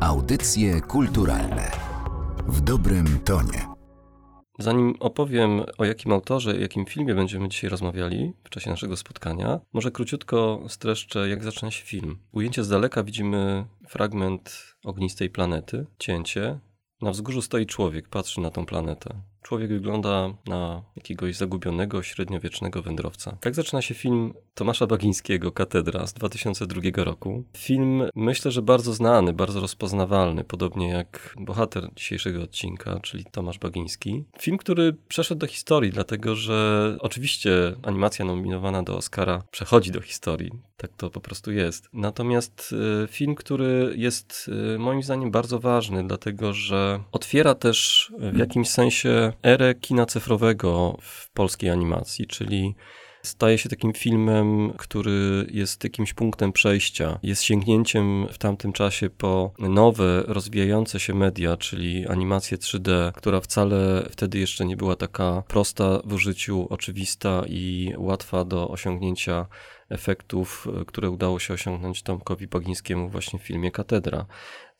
Audycje kulturalne w dobrym tonie. Zanim opowiem o jakim autorze i jakim filmie będziemy dzisiaj rozmawiali w czasie naszego spotkania, może króciutko streszczę, jak zaczyna się film. Ujęcie z daleka widzimy fragment ognistej planety, cięcie. Na wzgórzu stoi człowiek, patrzy na tą planetę. Człowiek wygląda na jakiegoś zagubionego, średniowiecznego wędrowca. Tak zaczyna się film Tomasza Bagińskiego, Katedra z 2002 roku. Film myślę, że bardzo znany, bardzo rozpoznawalny, podobnie jak bohater dzisiejszego odcinka, czyli Tomasz Bagiński. Film, który przeszedł do historii, dlatego że oczywiście animacja nominowana do Oscara przechodzi do historii. Tak to po prostu jest. Natomiast y, film, który jest y, moim zdaniem bardzo ważny, dlatego że otwiera też w jakimś sensie erę kina cyfrowego w polskiej animacji, czyli staje się takim filmem, który jest jakimś punktem przejścia. Jest sięgnięciem w tamtym czasie po nowe, rozwijające się media, czyli animację 3D, która wcale wtedy jeszcze nie była taka prosta w użyciu, oczywista i łatwa do osiągnięcia efektów, które udało się osiągnąć Tomkowi Bagińskiemu właśnie w filmie Katedra.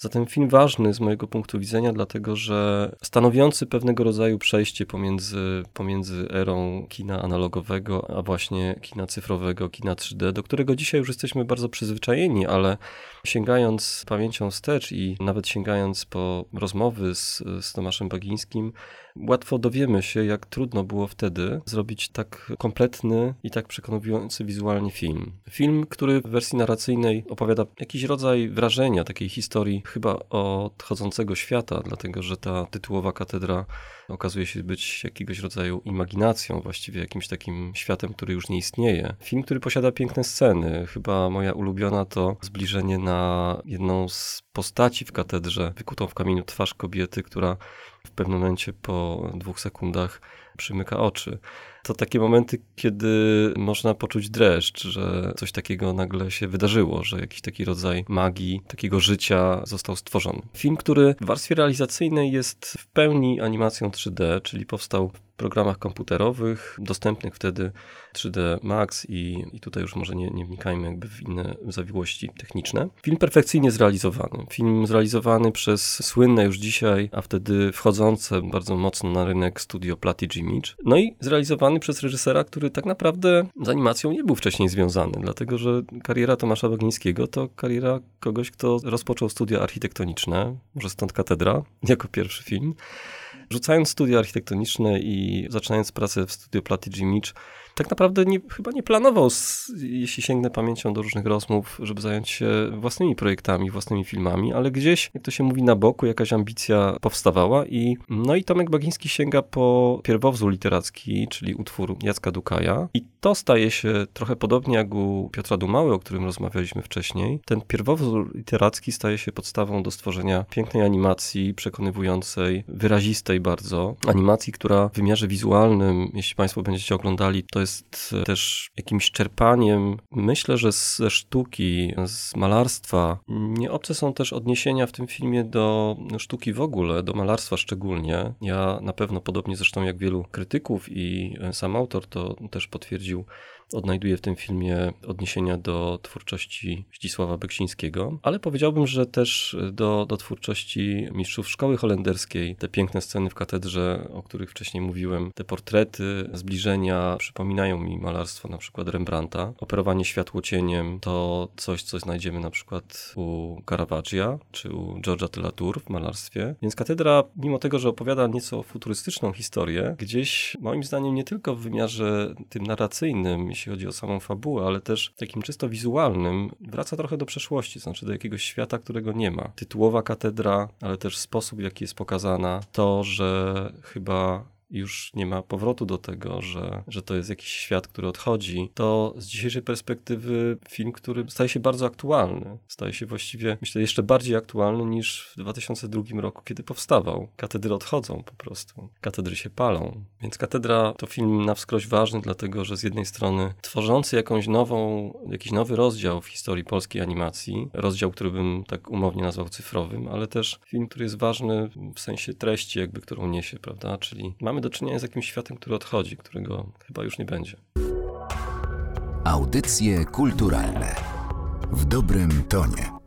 Zatem film ważny z mojego punktu widzenia, dlatego że stanowiący pewnego rodzaju przejście pomiędzy, pomiędzy erą kina analogowego, a właśnie kina cyfrowego, kina 3D, do którego dzisiaj już jesteśmy bardzo przyzwyczajeni, ale sięgając pamięcią wstecz i nawet sięgając po rozmowy z, z Tomaszem Bagińskim, łatwo dowiemy się, jak trudno było wtedy zrobić tak kompletny i tak przekonujący wizualnie film. Film, który w wersji narracyjnej opowiada jakiś rodzaj wrażenia, takiej historii chyba odchodzącego świata, dlatego że ta tytułowa katedra okazuje się być jakiegoś rodzaju imaginacją, właściwie jakimś takim światem, który już nie istnieje. Film, który posiada piękne sceny. Chyba moja ulubiona to zbliżenie na jedną z postaci w katedrze, wykutą w kamieniu twarz kobiety, która w pewnym momencie po dwóch sekundach przymyka oczy. To takie momenty, kiedy można poczuć dreszcz, że coś takiego nagle się wydarzyło, że jakiś taki rodzaj magii, takiego życia został stworzony. Film, który w warstwie realizacyjnej jest w pełni animacją 3D, czyli powstał programach komputerowych, dostępnych wtedy 3D Max i, i tutaj już może nie, nie wnikajmy jakby w inne zawiłości techniczne. Film perfekcyjnie zrealizowany. Film zrealizowany przez słynne już dzisiaj, a wtedy wchodzące bardzo mocno na rynek studio Platige Image. No i zrealizowany przez reżysera, który tak naprawdę z animacją nie był wcześniej związany, dlatego że kariera Tomasza Bagińskiego to kariera kogoś, kto rozpoczął studia architektoniczne, może stąd katedra, jako pierwszy film. Rzucając studia architektoniczne i zaczynając pracę w studio Platige Image, tak naprawdę nie, chyba nie planował, jeśli sięgnę pamięcią do różnych rozmów, żeby zająć się własnymi projektami, własnymi filmami, ale gdzieś, jak to się mówi, na boku jakaś ambicja powstawała i no i Tomek Bagiński sięga po pierwowzór literacki, czyli utwór Jacka Dukaja i to staje się trochę podobnie jak u Piotra Dumały, o którym rozmawialiśmy wcześniej. Ten pierwowzór literacki staje się podstawą do stworzenia pięknej animacji, przekonywującej, wyrazistej bardzo. Animacji, która w wymiarze wizualnym, jeśli Państwo będziecie oglądali, to jest też jakimś czerpaniem, myślę, że ze sztuki, z malarstwa. Nieobce są też odniesienia w tym filmie do sztuki w ogóle, do malarstwa szczególnie. Ja na pewno, podobnie zresztą jak wielu krytyków i sam autor to też potwierdził, odnajduje w tym filmie odniesienia do twórczości Zdzisława Beksińskiego, ale powiedziałbym, że też do, do twórczości mistrzów szkoły holenderskiej. Te piękne sceny w katedrze, o których wcześniej mówiłem, te portrety, zbliżenia przypominają mi malarstwo na przykład Rembrandta. Operowanie światłocieniem to coś, co znajdziemy na przykład u Caravaggia czy u George'a de la Tour w malarstwie. Więc katedra, mimo tego, że opowiada nieco futurystyczną historię, gdzieś moim zdaniem nie tylko w wymiarze tym narracyjnym, jeśli chodzi o samą fabułę, ale też takim czysto wizualnym, wraca trochę do przeszłości, znaczy do jakiegoś świata, którego nie ma. Tytułowa katedra, ale też sposób, w jaki jest pokazana, to, że chyba już nie ma powrotu do tego, że, że to jest jakiś świat, który odchodzi, to z dzisiejszej perspektywy film, który staje się bardzo aktualny. Staje się właściwie, myślę, jeszcze bardziej aktualny niż w 2002 roku, kiedy powstawał. Katedry odchodzą po prostu. Katedry się palą. Więc katedra to film na wskroś ważny, dlatego że z jednej strony tworzący jakąś nową, jakiś nowy rozdział w historii polskiej animacji, rozdział, który bym tak umownie nazwał cyfrowym, ale też film, który jest ważny w sensie treści, jakby którą niesie, prawda? Czyli mamy mamy do czynienia z jakimś światem, który odchodzi, którego chyba już nie będzie. Audycje kulturalne w dobrym tonie.